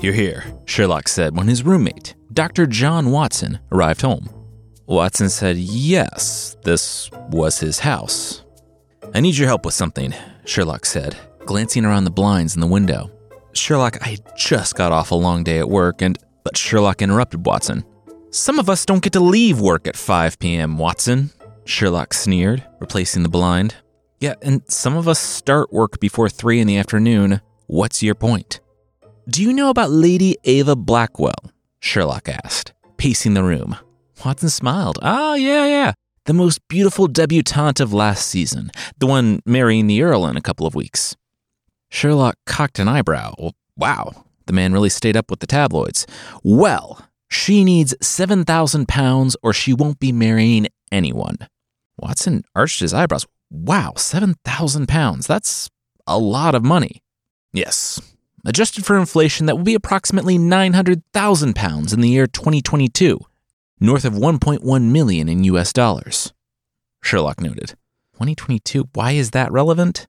You're here, Sherlock said when his roommate, Dr. John Watson, arrived home. Watson said yes, this was his house. I need your help with something, Sherlock said, glancing around the blinds in the window. Sherlock, I just got off a long day at work and. But Sherlock interrupted Watson. Some of us don't get to leave work at 5 p.m., Watson, Sherlock sneered, replacing the blind. Yeah, and some of us start work before 3 in the afternoon. What's your point? Do you know about Lady Ava Blackwell? Sherlock asked, pacing the room. Watson smiled. Ah, yeah, yeah. The most beautiful debutante of last season, the one marrying the Earl in a couple of weeks. Sherlock cocked an eyebrow. Wow, the man really stayed up with the tabloids. Well, she needs 7,000 pounds or she won't be marrying anyone. Watson arched his eyebrows. Wow, 7,000 pounds. That's a lot of money. Yes. Adjusted for inflation, that will be approximately 900,000 pounds in the year 2022, north of 1.1 million in US dollars. Sherlock noted. 2022, why is that relevant?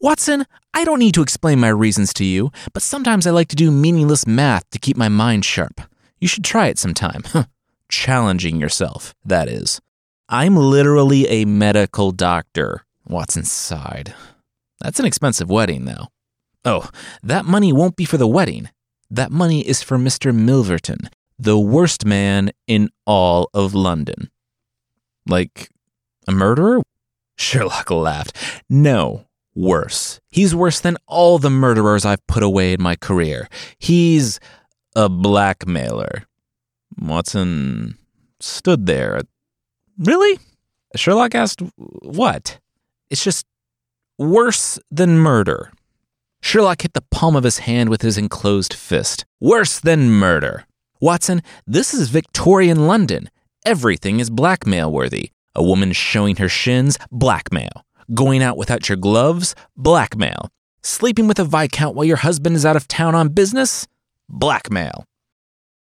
Watson, I don't need to explain my reasons to you, but sometimes I like to do meaningless math to keep my mind sharp. You should try it sometime. Challenging yourself, that is. I'm literally a medical doctor, Watson sighed. That's an expensive wedding, though. Oh, that money won't be for the wedding. That money is for Mr. Milverton, the worst man in all of London. Like a murderer? Sherlock laughed. No, worse. He's worse than all the murderers I've put away in my career. He's a blackmailer. Watson stood there. Really? Sherlock asked, What? It's just worse than murder. Sherlock hit the palm of his hand with his enclosed fist. Worse than murder. Watson, this is Victorian London. Everything is blackmail worthy. A woman showing her shins, blackmail. Going out without your gloves, blackmail. Sleeping with a Viscount while your husband is out of town on business, blackmail.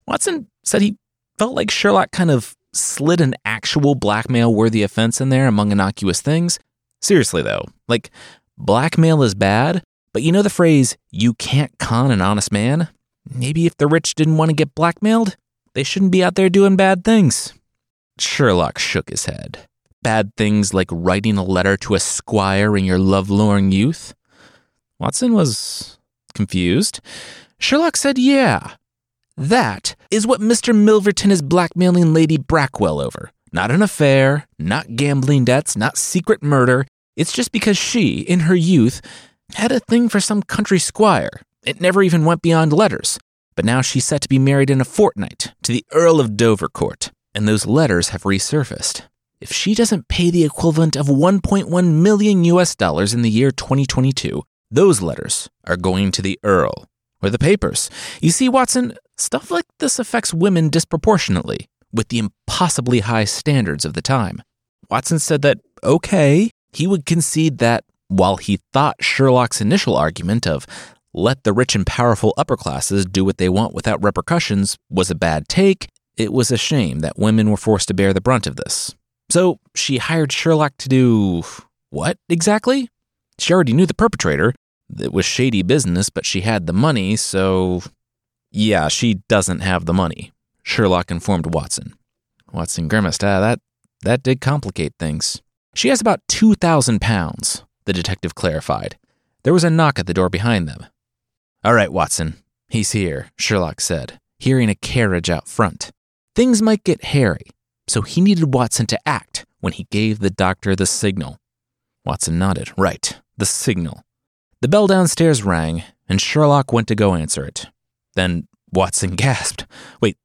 Watson said he felt like Sherlock kind of slid an actual blackmail worthy offense in there among innocuous things. Seriously, though, like, blackmail is bad, but you know the phrase, you can't con an honest man? Maybe if the rich didn't want to get blackmailed, they shouldn't be out there doing bad things. Sherlock shook his head. Bad things like writing a letter to a squire in your lovelorn youth? Watson was confused. Sherlock said, yeah, that is what Mr. Milverton is blackmailing Lady Blackwell over. Not an affair, not gambling debts, not secret murder. It's just because she, in her youth, had a thing for some country squire. It never even went beyond letters. But now she's set to be married in a fortnight to the Earl of Dovercourt, and those letters have resurfaced. If she doesn't pay the equivalent of 1.1 million US dollars in the year 2022, those letters are going to the Earl or the papers. You see, Watson, stuff like this affects women disproportionately with the impossibly high standards of the time. Watson said that, okay, he would concede that while he thought Sherlock's initial argument of let the rich and powerful upper classes do what they want without repercussions was a bad take, it was a shame that women were forced to bear the brunt of this. So she hired Sherlock to do what exactly? She already knew the perpetrator, it was shady business, but she had the money, so. Yeah, she doesn't have the money, Sherlock informed Watson. Watson grimaced. Ah, that, that did complicate things. She has about 2,000 pounds, the detective clarified. There was a knock at the door behind them. All right, Watson. He's here, Sherlock said, hearing a carriage out front. Things might get hairy, so he needed Watson to act when he gave the doctor the signal. Watson nodded. Right, the signal. The bell downstairs rang, and Sherlock went to go answer it. Then Watson gasped. Wait,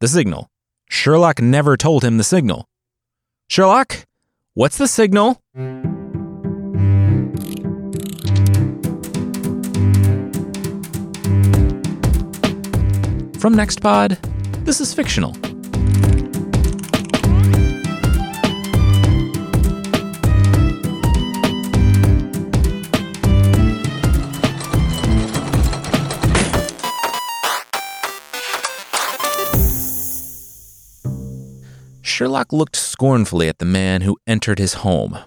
the signal. Sherlock never told him the signal. Sherlock, what's the signal? From NextPod, this is fictional. Sherlock looked scornfully at the man who entered his home.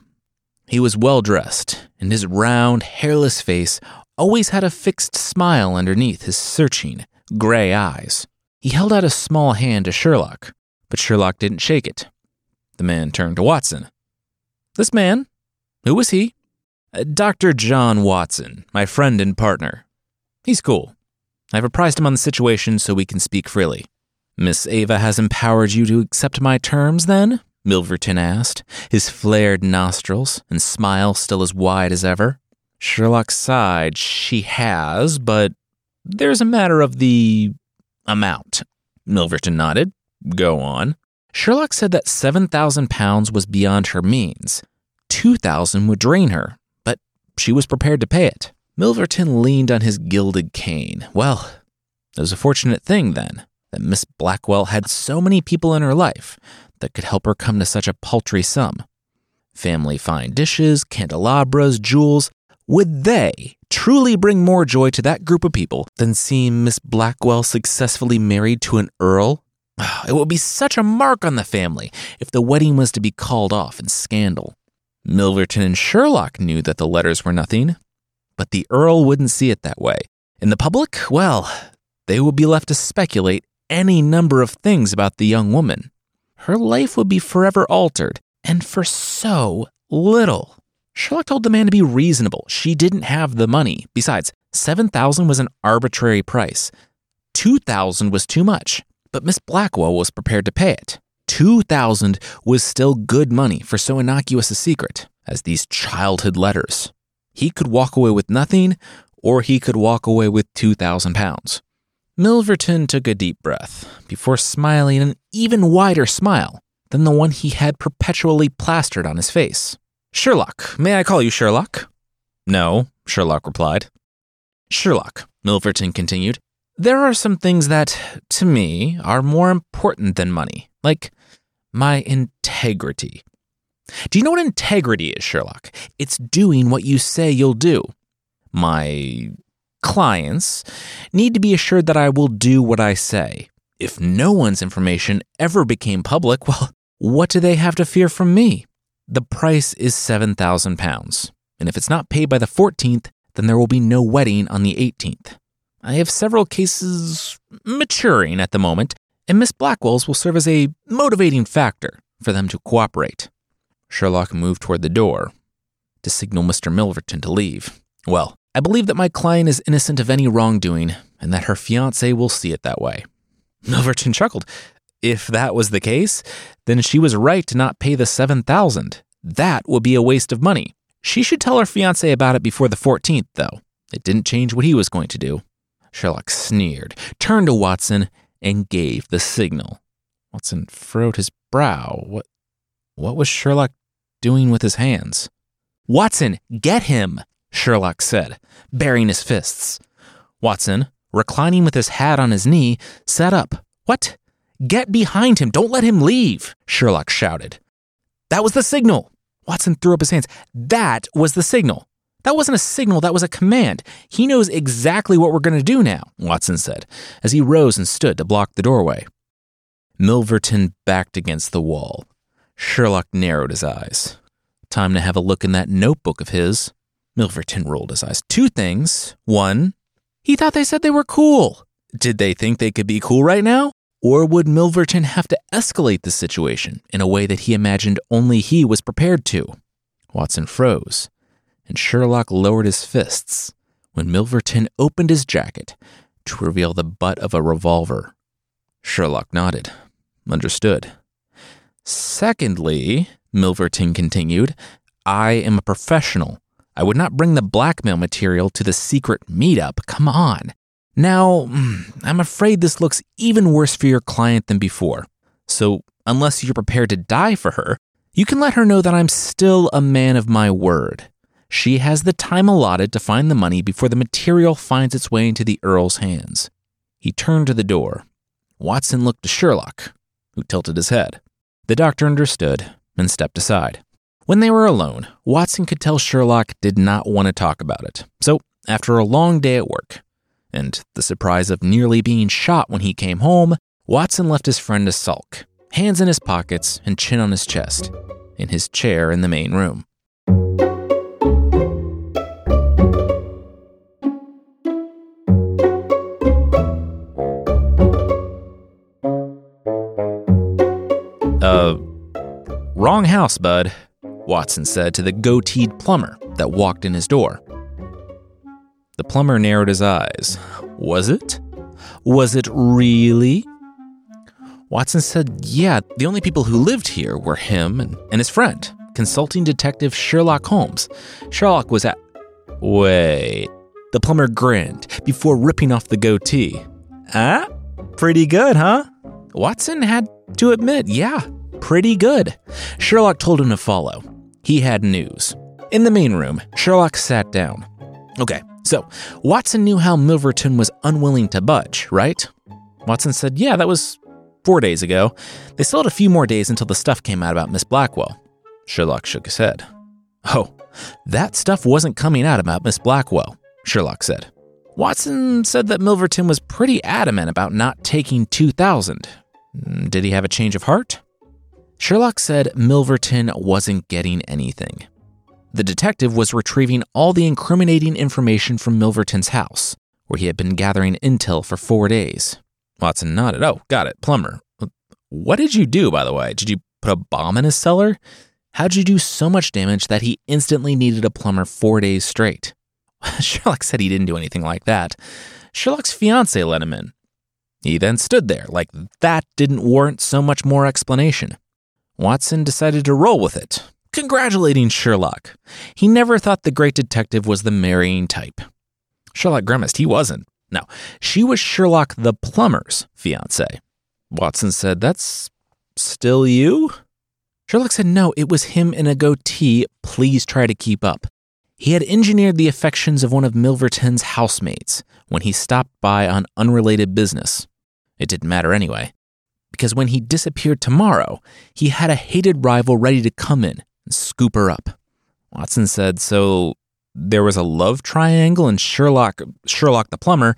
He was well dressed, and his round, hairless face always had a fixed smile underneath his searching, gray eyes. He held out a small hand to Sherlock, but Sherlock didn't shake it. The man turned to Watson. This man? Who was he? Uh, Dr. John Watson, my friend and partner. He's cool. I've apprised him on the situation so we can speak freely. Miss Ava has empowered you to accept my terms, then? Milverton asked, his flared nostrils and smile still as wide as ever. Sherlock sighed. She has, but there's a matter of the amount. Milverton nodded. Go on. Sherlock said that 7,000 pounds was beyond her means. 2,000 would drain her, but she was prepared to pay it. Milverton leaned on his gilded cane. Well, it was a fortunate thing, then, that Miss Blackwell had so many people in her life that could help her come to such a paltry sum. Family fine dishes, candelabras, jewels, would they truly bring more joy to that group of people than seeing Miss Blackwell successfully married to an earl? Ah, it would be such a mark on the family if the wedding was to be called off in scandal. Milverton and Sherlock knew that the letters were nothing, but the Earl wouldn't see it that way. In the public, well, they would be left to speculate any number of things about the young woman. Her life would be forever altered, and for so little. Sherlock told the man to be reasonable. She didn't have the money. Besides, 7,000 was an arbitrary price. 2,000 was too much, but Miss Blackwell was prepared to pay it. 2,000 was still good money for so innocuous a secret as these childhood letters. He could walk away with nothing, or he could walk away with 2,000 pounds. Milverton took a deep breath before smiling an even wider smile than the one he had perpetually plastered on his face. Sherlock, may I call you Sherlock? No, Sherlock replied. Sherlock, Milverton continued, there are some things that, to me, are more important than money, like my integrity. Do you know what integrity is, Sherlock? It's doing what you say you'll do. My clients need to be assured that I will do what I say. If no one's information ever became public, well, what do they have to fear from me? The price is £7,000, and if it's not paid by the 14th, then there will be no wedding on the 18th. I have several cases maturing at the moment, and Miss Blackwell's will serve as a motivating factor for them to cooperate. Sherlock moved toward the door to signal Mr. Milverton to leave. Well, I believe that my client is innocent of any wrongdoing and that her fiance will see it that way. Milverton chuckled. If that was the case, then she was right to not pay the 7000. That would be a waste of money. She should tell her fiance about it before the 14th, though. It didn't change what he was going to do. Sherlock sneered, turned to Watson, and gave the signal. Watson furrowed his brow. What what was Sherlock doing with his hands? Watson, get him, Sherlock said, baring his fists. Watson, reclining with his hat on his knee, sat up. What? Get behind him. Don't let him leave, Sherlock shouted. That was the signal. Watson threw up his hands. That was the signal. That wasn't a signal, that was a command. He knows exactly what we're going to do now, Watson said, as he rose and stood to block the doorway. Milverton backed against the wall, Sherlock narrowed his eyes. Time to have a look in that notebook of his. Milverton rolled his eyes. Two things. One, he thought they said they were cool. Did they think they could be cool right now? Or would Milverton have to escalate the situation in a way that he imagined only he was prepared to? Watson froze, and Sherlock lowered his fists when Milverton opened his jacket to reveal the butt of a revolver. Sherlock nodded. Understood. Secondly, Milverton continued, I am a professional. I would not bring the blackmail material to the secret meetup. Come on. Now, hmm, I'm afraid this looks even worse for your client than before. So, unless you're prepared to die for her, you can let her know that I'm still a man of my word. She has the time allotted to find the money before the material finds its way into the Earl's hands. He turned to the door. Watson looked to Sherlock, who tilted his head. The doctor understood and stepped aside. When they were alone, Watson could tell Sherlock did not want to talk about it. So, after a long day at work, and the surprise of nearly being shot when he came home, Watson left his friend to sulk, hands in his pockets and chin on his chest, in his chair in the main room. Uh, wrong house, bud, Watson said to the goateed plumber that walked in his door. The plumber narrowed his eyes. Was it? Was it really? Watson said, yeah, the only people who lived here were him and, and his friend, consulting detective Sherlock Holmes. Sherlock was at. Wait. The plumber grinned before ripping off the goatee. Ah? Pretty good, huh? Watson had to admit, yeah, pretty good. Sherlock told him to follow. He had news. In the main room, Sherlock sat down. Okay, so Watson knew how Milverton was unwilling to budge, right? Watson said, yeah, that was four days ago. They still had a few more days until the stuff came out about Miss Blackwell. Sherlock shook his head. Oh, that stuff wasn't coming out about Miss Blackwell, Sherlock said. Watson said that Milverton was pretty adamant about not taking 2,000. Mm, did he have a change of heart? Sherlock said Milverton wasn't getting anything. The detective was retrieving all the incriminating information from Milverton's house, where he had been gathering intel for four days. Watson nodded. Oh, got it. Plumber. What did you do, by the way? Did you put a bomb in his cellar? How'd you do so much damage that he instantly needed a plumber four days straight? Sherlock said he didn't do anything like that. Sherlock's fiance let him in. He then stood there, like that didn't warrant so much more explanation. Watson decided to roll with it, congratulating Sherlock. He never thought the great detective was the marrying type. Sherlock grimaced. He wasn't. No, she was Sherlock the plumber's fiance. Watson said, That's still you? Sherlock said, No, it was him in a goatee. Please try to keep up. He had engineered the affections of one of Milverton's housemates when he stopped by on unrelated business. It didn't matter anyway, because when he disappeared tomorrow, he had a hated rival ready to come in and scoop her up. Watson said, So there was a love triangle and Sherlock Sherlock the plumber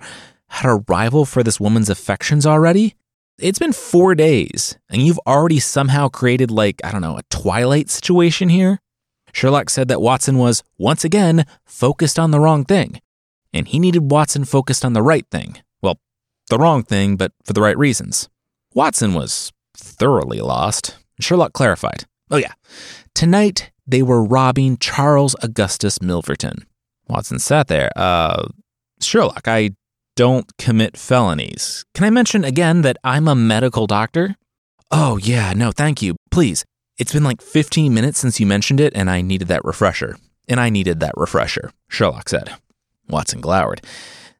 had a rival for this woman's affections already? It's been 4 days and you've already somehow created like, I don't know, a twilight situation here? Sherlock said that Watson was once again focused on the wrong thing and he needed Watson focused on the right thing. Well, the wrong thing, but for the right reasons. Watson was thoroughly lost. Sherlock clarified. Oh, yeah. Tonight, they were robbing Charles Augustus Milverton. Watson sat there. Uh, Sherlock, I don't commit felonies. Can I mention again that I'm a medical doctor? Oh, yeah, no, thank you. Please. It's been like 15 minutes since you mentioned it, and I needed that refresher. And I needed that refresher, Sherlock said. Watson glowered,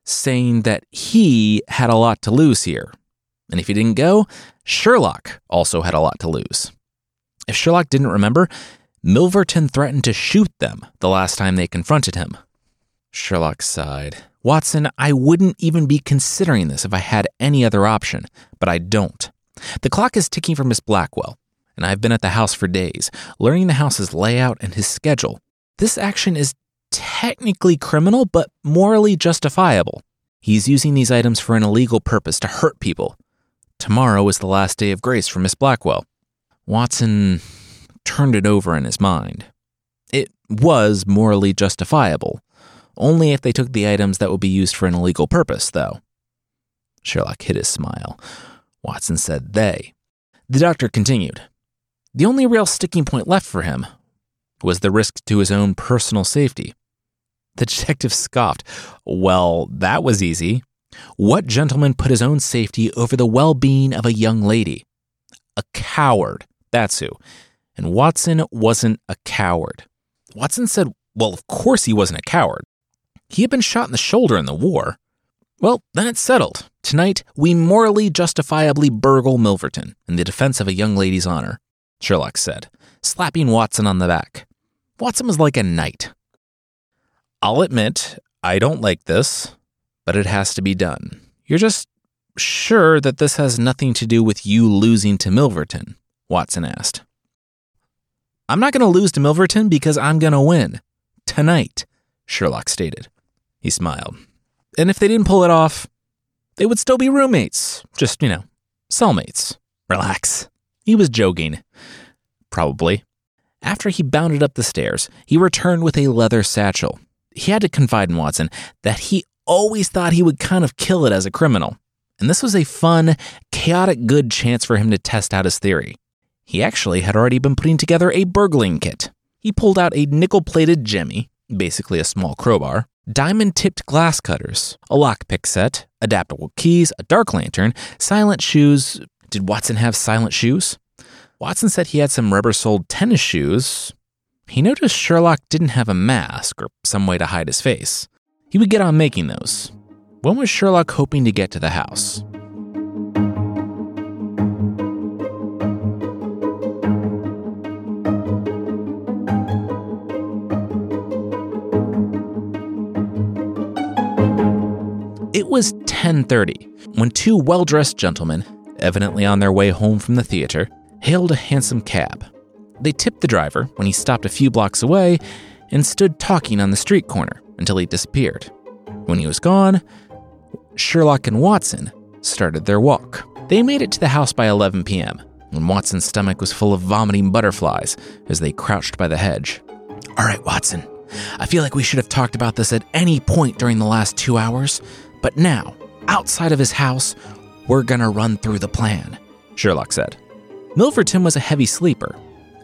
saying that he had a lot to lose here. And if he didn't go, Sherlock also had a lot to lose. If Sherlock didn't remember, Milverton threatened to shoot them the last time they confronted him. Sherlock sighed. Watson, I wouldn't even be considering this if I had any other option, but I don't. The clock is ticking for Miss Blackwell, and I've been at the house for days, learning the house's layout and his schedule. This action is technically criminal, but morally justifiable. He's using these items for an illegal purpose to hurt people. Tomorrow is the last day of grace for Miss Blackwell. Watson turned it over in his mind. It was morally justifiable, only if they took the items that would be used for an illegal purpose, though. Sherlock hid his smile. Watson said they. The doctor continued. The only real sticking point left for him was the risk to his own personal safety. The detective scoffed. Well, that was easy. What gentleman put his own safety over the well being of a young lady? A coward, that's who. And Watson wasn't a coward. Watson said, Well, of course he wasn't a coward. He had been shot in the shoulder in the war. Well, then it's settled. Tonight, we morally justifiably burgle Milverton in the defense of a young lady's honor, Sherlock said, slapping Watson on the back. Watson was like a knight. I'll admit, I don't like this, but it has to be done. You're just sure that this has nothing to do with you losing to Milverton? Watson asked. I'm not going to lose to Milverton because I'm going to win. Tonight, Sherlock stated. He smiled. And if they didn't pull it off, they would still be roommates. Just, you know, cellmates. Relax. He was joking. Probably. After he bounded up the stairs, he returned with a leather satchel. He had to confide in Watson that he always thought he would kind of kill it as a criminal. And this was a fun, chaotic good chance for him to test out his theory. He actually had already been putting together a burgling kit. He pulled out a nickel plated jemmy, basically a small crowbar, diamond tipped glass cutters, a lockpick set, adaptable keys, a dark lantern, silent shoes. Did Watson have silent shoes? Watson said he had some rubber soled tennis shoes. He noticed Sherlock didn't have a mask or some way to hide his face. He would get on making those. When was Sherlock hoping to get to the house? Was 10:30 when two well-dressed gentlemen, evidently on their way home from the theater, hailed a hansom cab. They tipped the driver when he stopped a few blocks away and stood talking on the street corner until he disappeared. When he was gone, Sherlock and Watson started their walk. They made it to the house by 11 p.m., when Watson's stomach was full of vomiting butterflies as they crouched by the hedge. All right, Watson, I feel like we should have talked about this at any point during the last two hours, but now, outside of his house, we're gonna run through the plan, Sherlock said. Milverton was a heavy sleeper.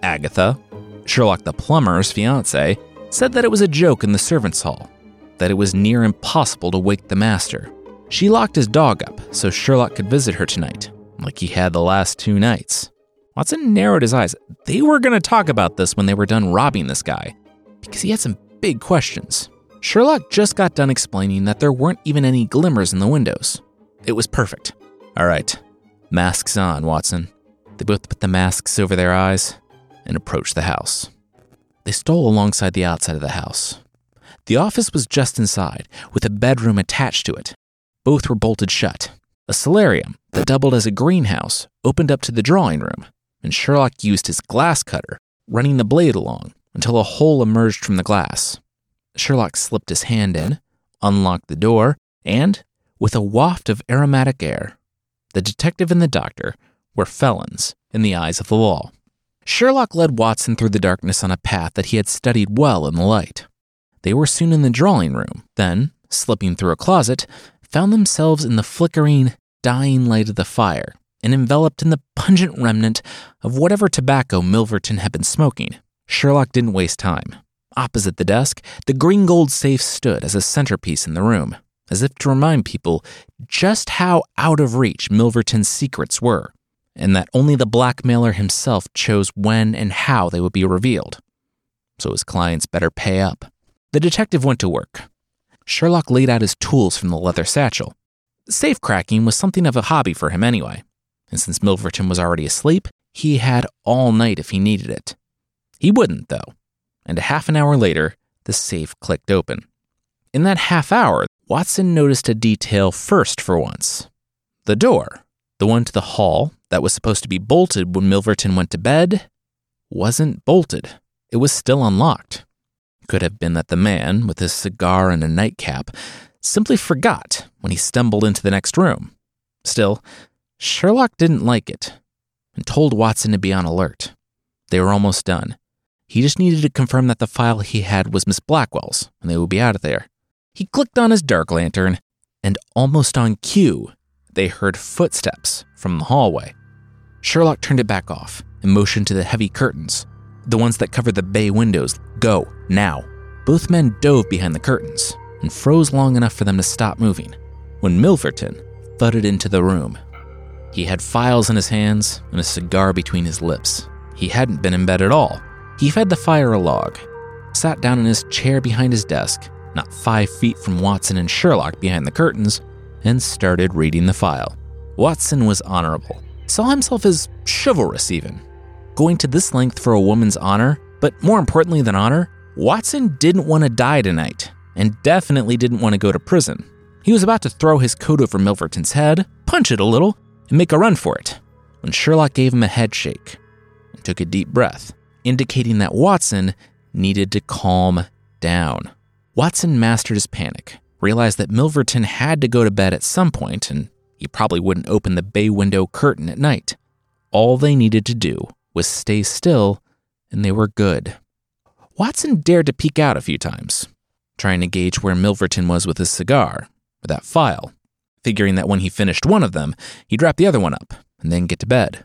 Agatha, Sherlock the plumber's fiance, said that it was a joke in the servants' hall, that it was near impossible to wake the master. She locked his dog up so Sherlock could visit her tonight, like he had the last two nights. Watson narrowed his eyes. They were going to talk about this when they were done robbing this guy, because he had some big questions. Sherlock just got done explaining that there weren't even any glimmers in the windows. It was perfect. All right, masks on, Watson. They both put the masks over their eyes and approached the house. They stole alongside the outside of the house. The office was just inside, with a bedroom attached to it. Both were bolted shut. A solarium that doubled as a greenhouse opened up to the drawing room, and Sherlock used his glass cutter, running the blade along until a hole emerged from the glass. Sherlock slipped his hand in, unlocked the door, and, with a waft of aromatic air, the detective and the doctor were felons in the eyes of the law. Sherlock led Watson through the darkness on a path that he had studied well in the light. They were soon in the drawing room, then, slipping through a closet, found themselves in the flickering, dying light of the fire and enveloped in the pungent remnant of whatever tobacco Milverton had been smoking. Sherlock didn't waste time. Opposite the desk, the green gold safe stood as a centerpiece in the room, as if to remind people just how out of reach Milverton's secrets were, and that only the blackmailer himself chose when and how they would be revealed. So his clients better pay up. The detective went to work. Sherlock laid out his tools from the leather satchel. Safe cracking was something of a hobby for him anyway, and since Milverton was already asleep, he had all night if he needed it. He wouldn't, though and a half an hour later, the safe clicked open. In that half hour, Watson noticed a detail first for once. The door, the one to the hall that was supposed to be bolted when Milverton went to bed, wasn't bolted. It was still unlocked. Could have been that the man, with his cigar and a nightcap, simply forgot when he stumbled into the next room. Still, Sherlock didn't like it and told Watson to be on alert. They were almost done. He just needed to confirm that the file he had was Miss Blackwell's, and they would be out of there. He clicked on his dark lantern, and almost on cue, they heard footsteps from the hallway. Sherlock turned it back off and motioned to the heavy curtains, the ones that covered the bay windows. Go, now. Both men dove behind the curtains and froze long enough for them to stop moving when Milverton thudded into the room. He had files in his hands and a cigar between his lips. He hadn't been in bed at all. He fed the fire a log, sat down in his chair behind his desk, not five feet from Watson and Sherlock behind the curtains, and started reading the file. Watson was honorable, saw himself as chivalrous even. Going to this length for a woman's honor, but more importantly than honor, Watson didn't want to die tonight, and definitely didn't want to go to prison. He was about to throw his coat over Milverton's head, punch it a little, and make a run for it, when Sherlock gave him a head shake and took a deep breath indicating that Watson needed to calm down. Watson mastered his panic, realized that Milverton had to go to bed at some point, and he probably wouldn't open the bay window curtain at night. All they needed to do was stay still, and they were good. Watson dared to peek out a few times, trying to gauge where Milverton was with his cigar, or that file, figuring that when he finished one of them, he'd wrap the other one up and then get to bed.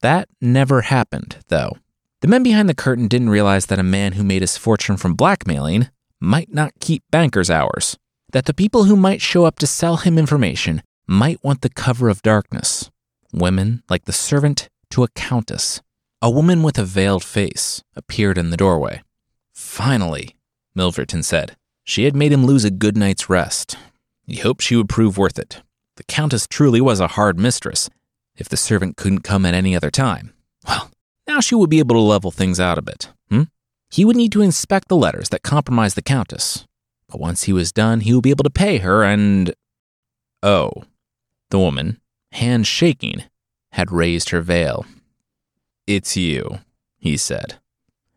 That never happened, though. The men behind the curtain didn't realize that a man who made his fortune from blackmailing might not keep banker's hours, that the people who might show up to sell him information might want the cover of darkness. Women like the servant to a countess. A woman with a veiled face appeared in the doorway. Finally, Milverton said. She had made him lose a good night's rest. He hoped she would prove worth it. The Countess truly was a hard mistress. If the servant couldn't come at any other time, now she would be able to level things out a bit. Hmm? He would need to inspect the letters that compromised the Countess. But once he was done, he would be able to pay her and. Oh. The woman, hand shaking, had raised her veil. It's you, he said.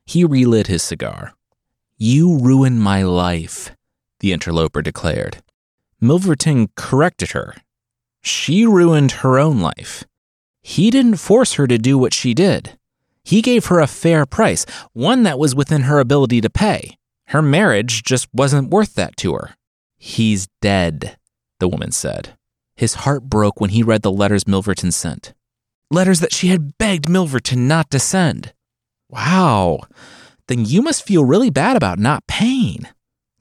He relit his cigar. You ruined my life, the interloper declared. Milverton corrected her. She ruined her own life. He didn't force her to do what she did. He gave her a fair price, one that was within her ability to pay. Her marriage just wasn't worth that to her. He's dead, the woman said. His heart broke when he read the letters Milverton sent. Letters that she had begged Milverton not to send. Wow, then you must feel really bad about not paying.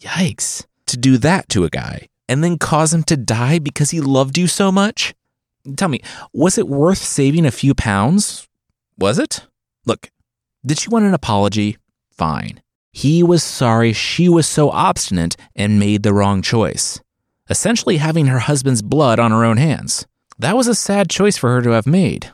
Yikes. To do that to a guy and then cause him to die because he loved you so much? Tell me, was it worth saving a few pounds? Was it? Look, did she want an apology? Fine. He was sorry she was so obstinate and made the wrong choice, essentially having her husband's blood on her own hands. That was a sad choice for her to have made.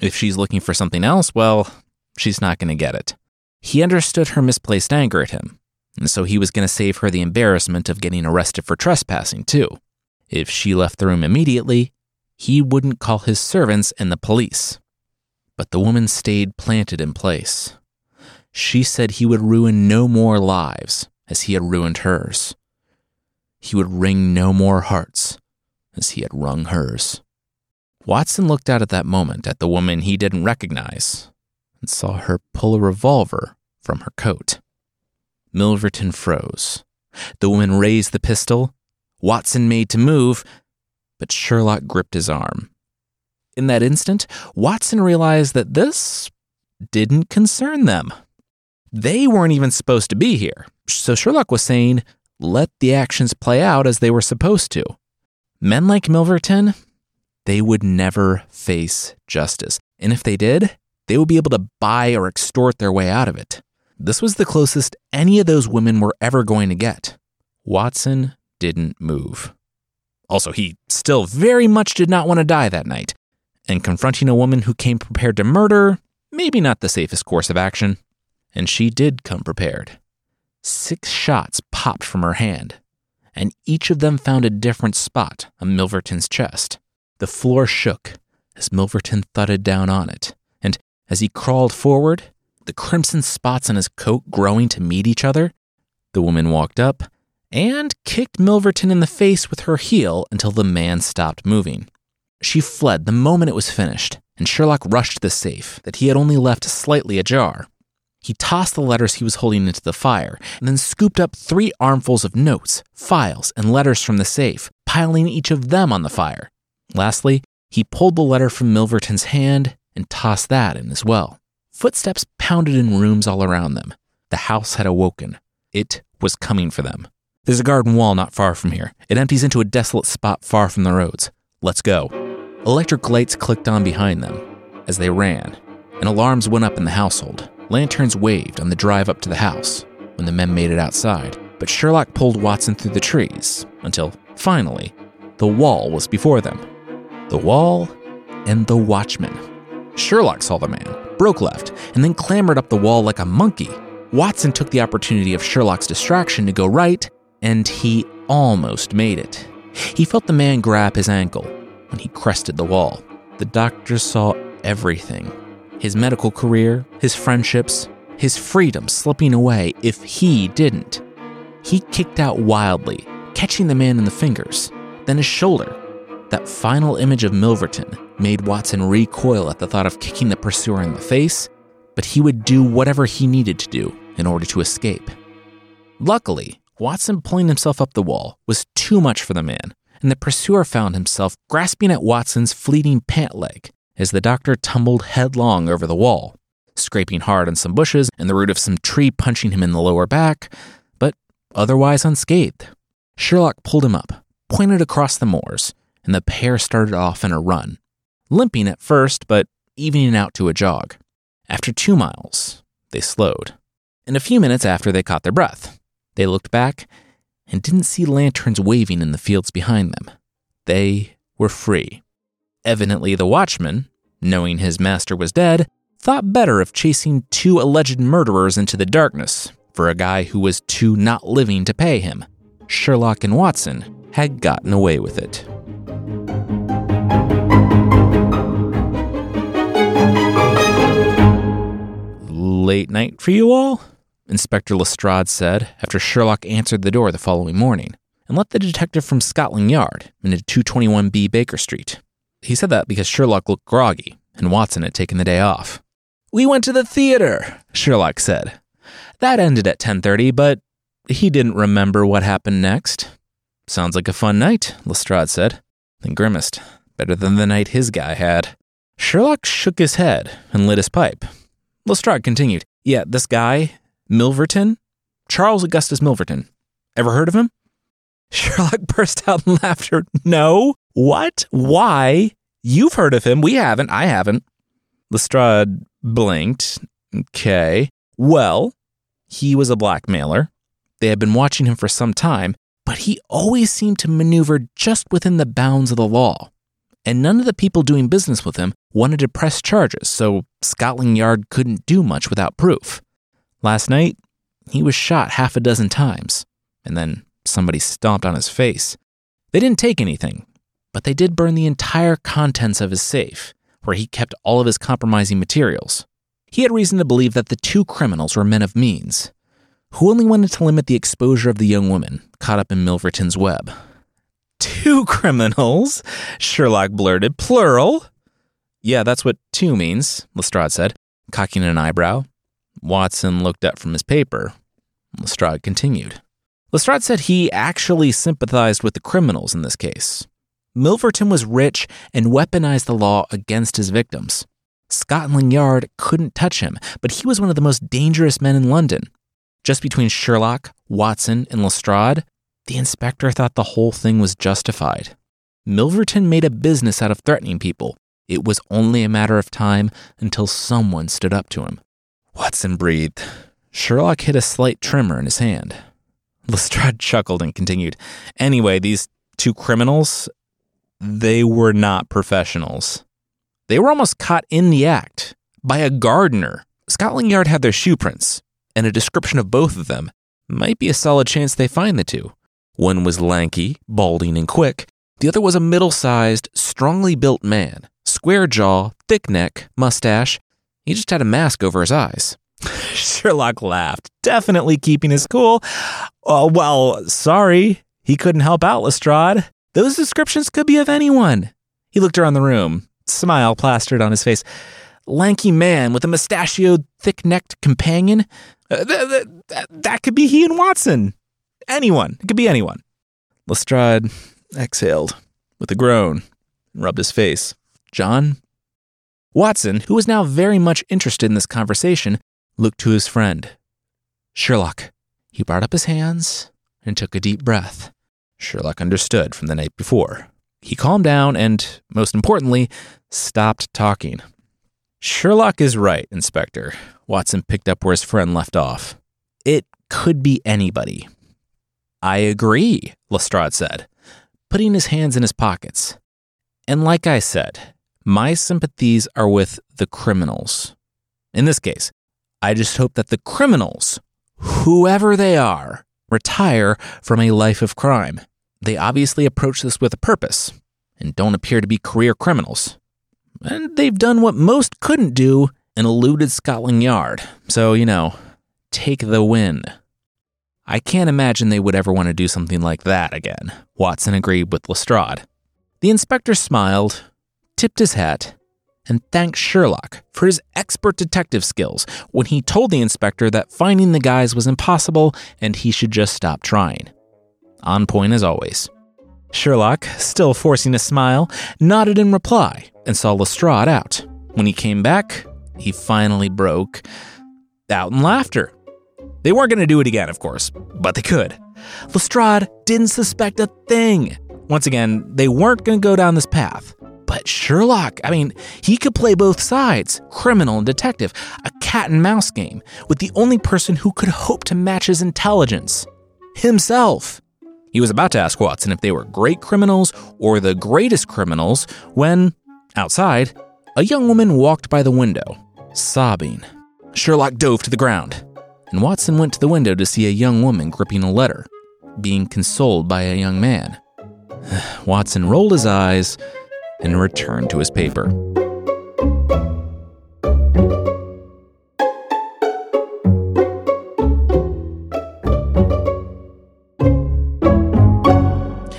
If she's looking for something else, well, she's not going to get it. He understood her misplaced anger at him, and so he was going to save her the embarrassment of getting arrested for trespassing, too. If she left the room immediately, he wouldn't call his servants and the police. But the woman stayed planted in place. She said he would ruin no more lives as he had ruined hers. He would wring no more hearts as he had wrung hers. Watson looked out at that moment at the woman he didn't recognize and saw her pull a revolver from her coat. Milverton froze. The woman raised the pistol. Watson made to move, but Sherlock gripped his arm. In that instant, Watson realized that this didn't concern them. They weren't even supposed to be here, so Sherlock was saying, let the actions play out as they were supposed to. Men like Milverton, they would never face justice. And if they did, they would be able to buy or extort their way out of it. This was the closest any of those women were ever going to get. Watson didn't move. Also, he still very much did not want to die that night, and confronting a woman who came prepared to murder, maybe not the safest course of action. And she did come prepared. Six shots popped from her hand, and each of them found a different spot on Milverton's chest. The floor shook as Milverton thudded down on it, and as he crawled forward, the crimson spots on his coat growing to meet each other, the woman walked up and kicked Milverton in the face with her heel until the man stopped moving. She fled the moment it was finished, and Sherlock rushed to the safe that he had only left slightly ajar. He tossed the letters he was holding into the fire and then scooped up three armfuls of notes, files, and letters from the safe, piling each of them on the fire. Lastly, he pulled the letter from Milverton's hand and tossed that in as well. Footsteps pounded in rooms all around them. The house had awoken. It was coming for them. There's a garden wall not far from here. It empties into a desolate spot far from the roads. Let's go. Electric lights clicked on behind them as they ran, and alarms went up in the household. Lanterns waved on the drive up to the house when the men made it outside, but Sherlock pulled Watson through the trees until, finally, the wall was before them. The wall and the watchman. Sherlock saw the man, broke left, and then clambered up the wall like a monkey. Watson took the opportunity of Sherlock's distraction to go right, and he almost made it. He felt the man grab his ankle when he crested the wall. The doctor saw everything his medical career, his friendships, his freedom slipping away if he didn't. He kicked out wildly, catching the man in the fingers, then his shoulder. That final image of Milverton made Watson recoil at the thought of kicking the pursuer in the face, but he would do whatever he needed to do in order to escape. Luckily, Watson pulling himself up the wall was too much for the man, and the pursuer found himself grasping at Watson's fleeting pant leg as the doctor tumbled headlong over the wall, scraping hard on some bushes and the root of some tree punching him in the lower back, but otherwise unscathed. Sherlock pulled him up, pointed across the moors, and the pair started off in a run, limping at first, but evening out to a jog. After two miles, they slowed. In a few minutes after they caught their breath, they looked back and didn't see lanterns waving in the fields behind them. They were free. Evidently, the watchman, knowing his master was dead, thought better of chasing two alleged murderers into the darkness for a guy who was too not living to pay him. Sherlock and Watson had gotten away with it. Late night for you all? Inspector Lestrade said after Sherlock answered the door the following morning and let the detective from Scotland Yard into 221B Baker Street. He said that because Sherlock looked groggy and Watson had taken the day off. We went to the theater, Sherlock said. That ended at 10:30, but he didn't remember what happened next. Sounds like a fun night, Lestrade said, then grimaced. Better than the night his guy had. Sherlock shook his head and lit his pipe. Lestrade continued, Yeah, this guy, Milverton? Charles Augustus Milverton. Ever heard of him? Sherlock burst out in laughter. No? What? Why? You've heard of him. We haven't. I haven't. Lestrade blinked. Okay. Well, he was a blackmailer. They had been watching him for some time, but he always seemed to maneuver just within the bounds of the law. And none of the people doing business with him wanted to press charges, so Scotland Yard couldn't do much without proof. Last night, he was shot half a dozen times, and then somebody stomped on his face. They didn't take anything, but they did burn the entire contents of his safe, where he kept all of his compromising materials. He had reason to believe that the two criminals were men of means, who only wanted to limit the exposure of the young woman caught up in Milverton's web. Two criminals? Sherlock blurted. Plural? Yeah, that's what two means, Lestrade said, cocking an eyebrow. Watson looked up from his paper. Lestrade continued. Lestrade said he actually sympathized with the criminals in this case. Milverton was rich and weaponized the law against his victims. Scotland Yard couldn't touch him, but he was one of the most dangerous men in London. Just between Sherlock, Watson, and Lestrade, the inspector thought the whole thing was justified. Milverton made a business out of threatening people. It was only a matter of time until someone stood up to him. Watson breathed. Sherlock hit a slight tremor in his hand. Lestrade chuckled and continued. Anyway, these two criminals, they were not professionals. They were almost caught in the act by a gardener. Scotland Yard had their shoe prints, and a description of both of them might be a solid chance they find the two. One was lanky, balding, and quick. The other was a middle sized, strongly built man, square jaw, thick neck, mustache. He just had a mask over his eyes. Sherlock laughed, definitely keeping his cool. Oh, well, sorry. He couldn't help out, Lestrade. Those descriptions could be of anyone. He looked around the room, smile plastered on his face. Lanky man with a mustachioed, thick necked companion. Uh, th- th- that could be he and Watson. Anyone. It could be anyone. Lestrade exhaled with a groan and rubbed his face. John? Watson, who was now very much interested in this conversation, looked to his friend. Sherlock. He brought up his hands and took a deep breath. Sherlock understood from the night before. He calmed down and, most importantly, stopped talking. Sherlock is right, Inspector. Watson picked up where his friend left off. It could be anybody. I agree, Lestrade said, putting his hands in his pockets. And like I said, my sympathies are with the criminals. In this case, I just hope that the criminals, whoever they are, retire from a life of crime. They obviously approach this with a purpose and don't appear to be career criminals. And they've done what most couldn't do and eluded Scotland Yard. So, you know, take the win. I can't imagine they would ever want to do something like that again, Watson agreed with Lestrade. The inspector smiled, tipped his hat, and thanked Sherlock for his expert detective skills when he told the inspector that finding the guys was impossible and he should just stop trying. On point as always. Sherlock, still forcing a smile, nodded in reply and saw Lestrade out. When he came back, he finally broke out in laughter. They weren't going to do it again, of course, but they could. Lestrade didn't suspect a thing. Once again, they weren't going to go down this path. But Sherlock, I mean, he could play both sides criminal and detective, a cat and mouse game, with the only person who could hope to match his intelligence himself. He was about to ask Watson if they were great criminals or the greatest criminals when, outside, a young woman walked by the window, sobbing. Sherlock dove to the ground, and Watson went to the window to see a young woman gripping a letter, being consoled by a young man. Watson rolled his eyes and returned to his paper.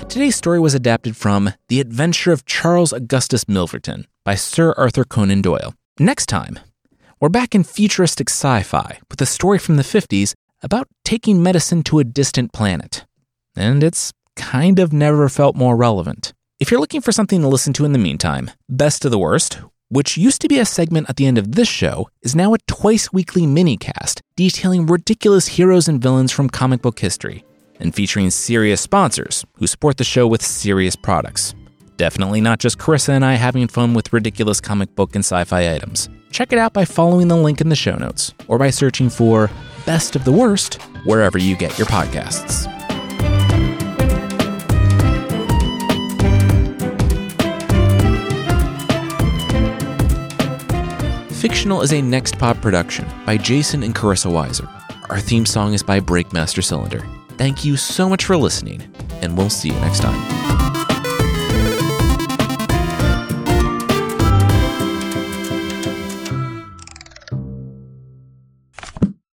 Today's story was adapted from The Adventure of Charles Augustus Milverton by Sir Arthur Conan Doyle. Next time, we're back in futuristic sci fi with a story from the 50s about taking medicine to a distant planet. And it's kind of never felt more relevant. If you're looking for something to listen to in the meantime, Best of the Worst, which used to be a segment at the end of this show, is now a twice weekly mini cast detailing ridiculous heroes and villains from comic book history and featuring serious sponsors who support the show with serious products. Definitely not just Carissa and I having fun with ridiculous comic book and sci fi items. Check it out by following the link in the show notes or by searching for Best of the Worst wherever you get your podcasts. Fictional is a Next Pod production by Jason and Carissa Weiser. Our theme song is by Breakmaster Cylinder. Thank you so much for listening, and we'll see you next time.